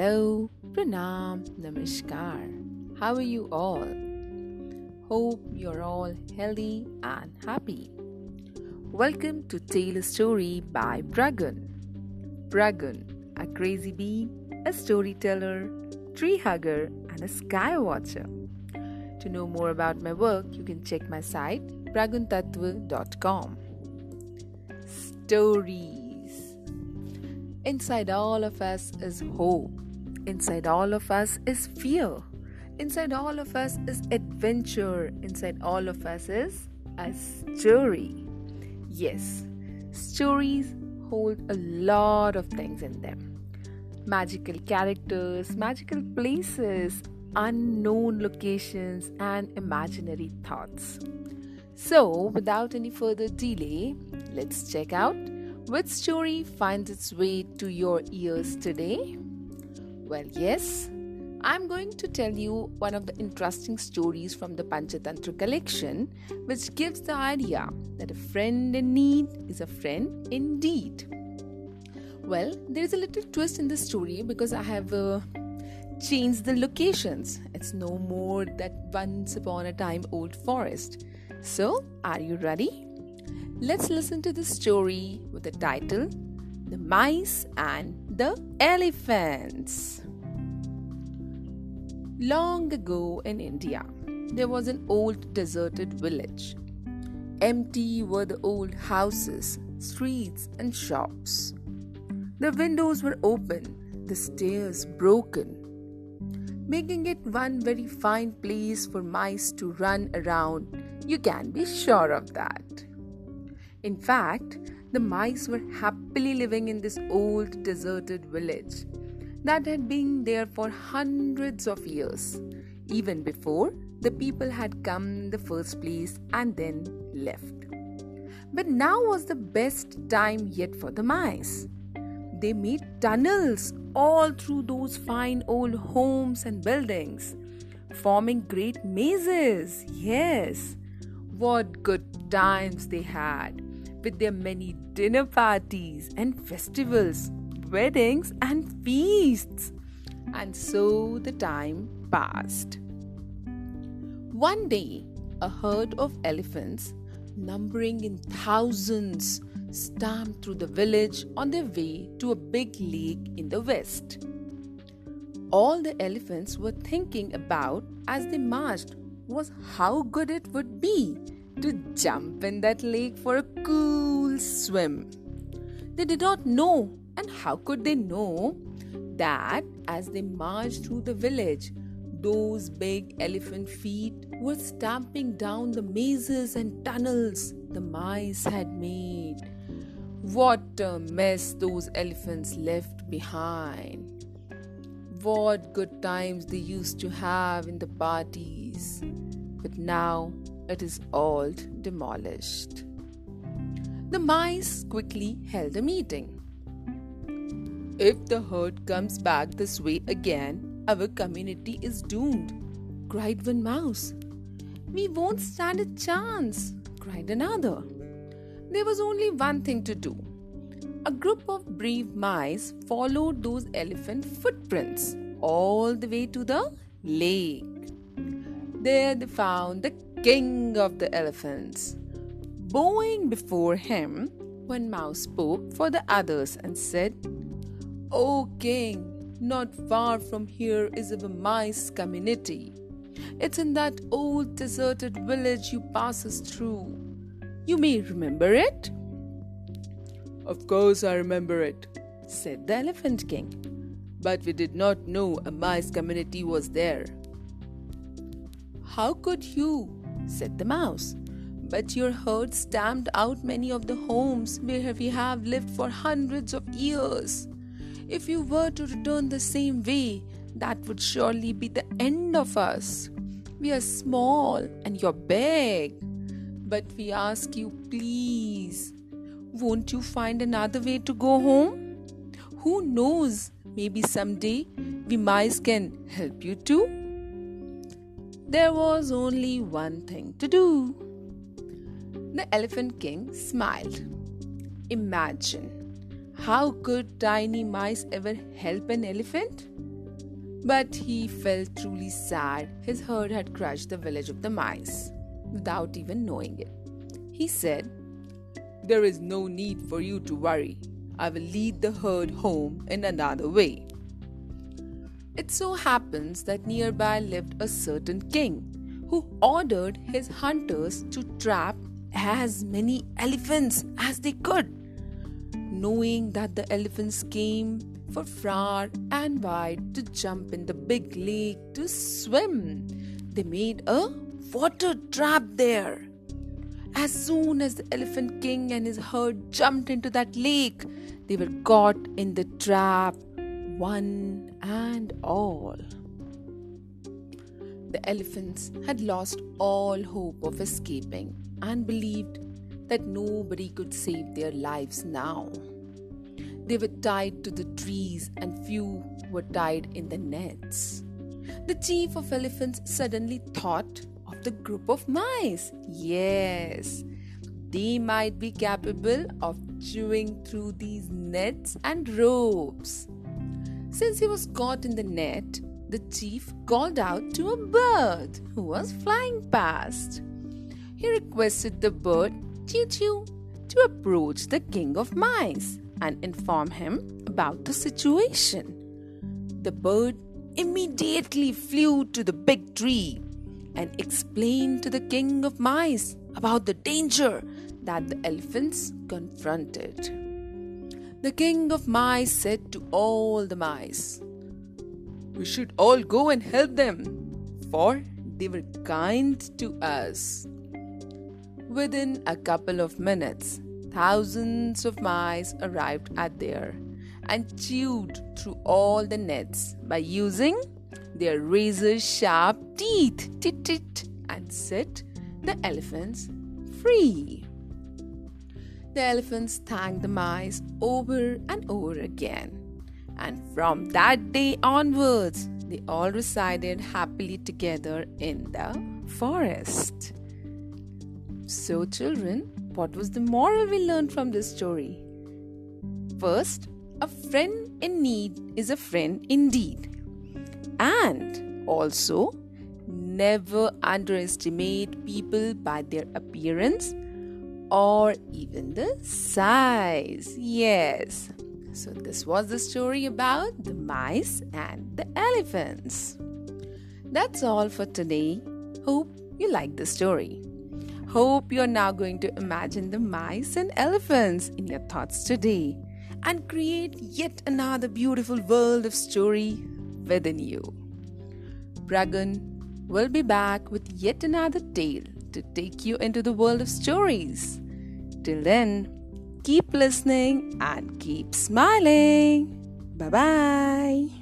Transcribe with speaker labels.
Speaker 1: Hello, Pranam, Namaskar. How are you all? Hope you're all healthy and happy. Welcome to Tale a Story by Bragun. Bragun, a crazy bee, a storyteller, tree hugger, and a sky watcher. To know more about my work, you can check my site braguntatva.com. Stories Inside all of us is hope. Inside all of us is fear. Inside all of us is adventure. Inside all of us is a story. Yes, stories hold a lot of things in them magical characters, magical places, unknown locations, and imaginary thoughts. So, without any further delay, let's check out which story finds its way to your ears today? Well, yes, I'm going to tell you one of the interesting stories from the Panchatantra collection, which gives the idea that a friend in need is a friend indeed. Well, there is a little twist in the story because I have uh, changed the locations. It's no more that once upon a time old forest. So, are you ready? Let's listen to the story with the title The Mice and the Elephants. Long ago in India, there was an old deserted village. Empty were the old houses, streets, and shops. The windows were open, the stairs broken, making it one very fine place for mice to run around. You can be sure of that. In fact, the mice were happily living in this old deserted village that had been there for hundreds of years, even before the people had come in the first place and then left. But now was the best time yet for the mice. They made tunnels all through those fine old homes and buildings, forming great mazes. Yes, what good times they had! With their many dinner parties and festivals, weddings and feasts. And so the time passed. One day, a herd of elephants, numbering in thousands, stamped through the village on their way to a big lake in the west. All the elephants were thinking about as they marched was how good it would be to jump in that lake for a cool swim. They did not know, and how could they know, that as they marched through the village, those big elephant feet were stamping down the mazes and tunnels the mice had made. What a mess those elephants left behind. What good times they used to have in the parties. But now it is all demolished. The mice quickly held a meeting. If the herd comes back this way again, our community is doomed, cried one mouse. We won't stand a chance, cried another. There was only one thing to do. A group of brave mice followed those elephant footprints all the way to the lake. There they found the king of the elephants. Bowing before him, one mouse spoke for the others and said, O king, not far from here is a mice community. It's in that old deserted village you pass us through. You may remember it?
Speaker 2: Of course, I remember it,
Speaker 1: said the Elephant King.
Speaker 2: But we did not know a mice community was there.
Speaker 1: How could you? said the mouse. But your herd stamped out many of the homes where we have lived for hundreds of years. If you were to return the same way, that would surely be the end of us. We are small and you're big. But we ask you, please, won't you find another way to go home? Who knows, maybe someday we mice can help you too? There was only one thing to do. The Elephant King smiled. Imagine how could tiny mice ever help an elephant? But he felt truly sad his herd had crushed the village of the mice without even knowing it. He said,
Speaker 2: There is no need for you to worry. I will lead the herd home in another way.
Speaker 1: It so happens that nearby lived a certain king who ordered his hunters to trap as many elephants as they could. Knowing that the elephants came for far and wide to jump in the big lake to swim, they made a water trap there. As soon as the Elephant King and his herd jumped into that lake, they were caught in the trap, one and all. The elephants had lost all hope of escaping and believed that nobody could save their lives now. They were tied to the trees, and few were tied in the nets. The chief of elephants suddenly thought of the group of mice. Yes, they might be capable of chewing through these nets and ropes. Since he was caught in the net, the chief called out to a bird who was flying past. He requested the bird, Choo Choo, to approach the king of mice and inform him about the situation. The bird immediately flew to the big tree and explained to the king of mice about the danger that the elephants confronted. The king of mice said to all the mice, we should all go and help them, for they were kind to us. Within a couple of minutes, thousands of mice arrived at there and chewed through all the nets by using their razor sharp teeth tit, tit, and set the elephants free. The elephants thanked the mice over and over again and from that day onwards, they all resided happily together in the forest. So, children, what was the moral we learned from this story? First, a friend in need is a friend indeed. And also, never underestimate people by their appearance or even the size. Yes, so, this was the story about the mice and the elephants. That's all for today. Hope you liked the story. Hope you're now going to imagine the mice and elephants in your thoughts today and create yet another beautiful world of story within you. Pragan will be back with yet another tale to take you into the world of stories. Till then, Keep listening and keep smiling. Bye bye.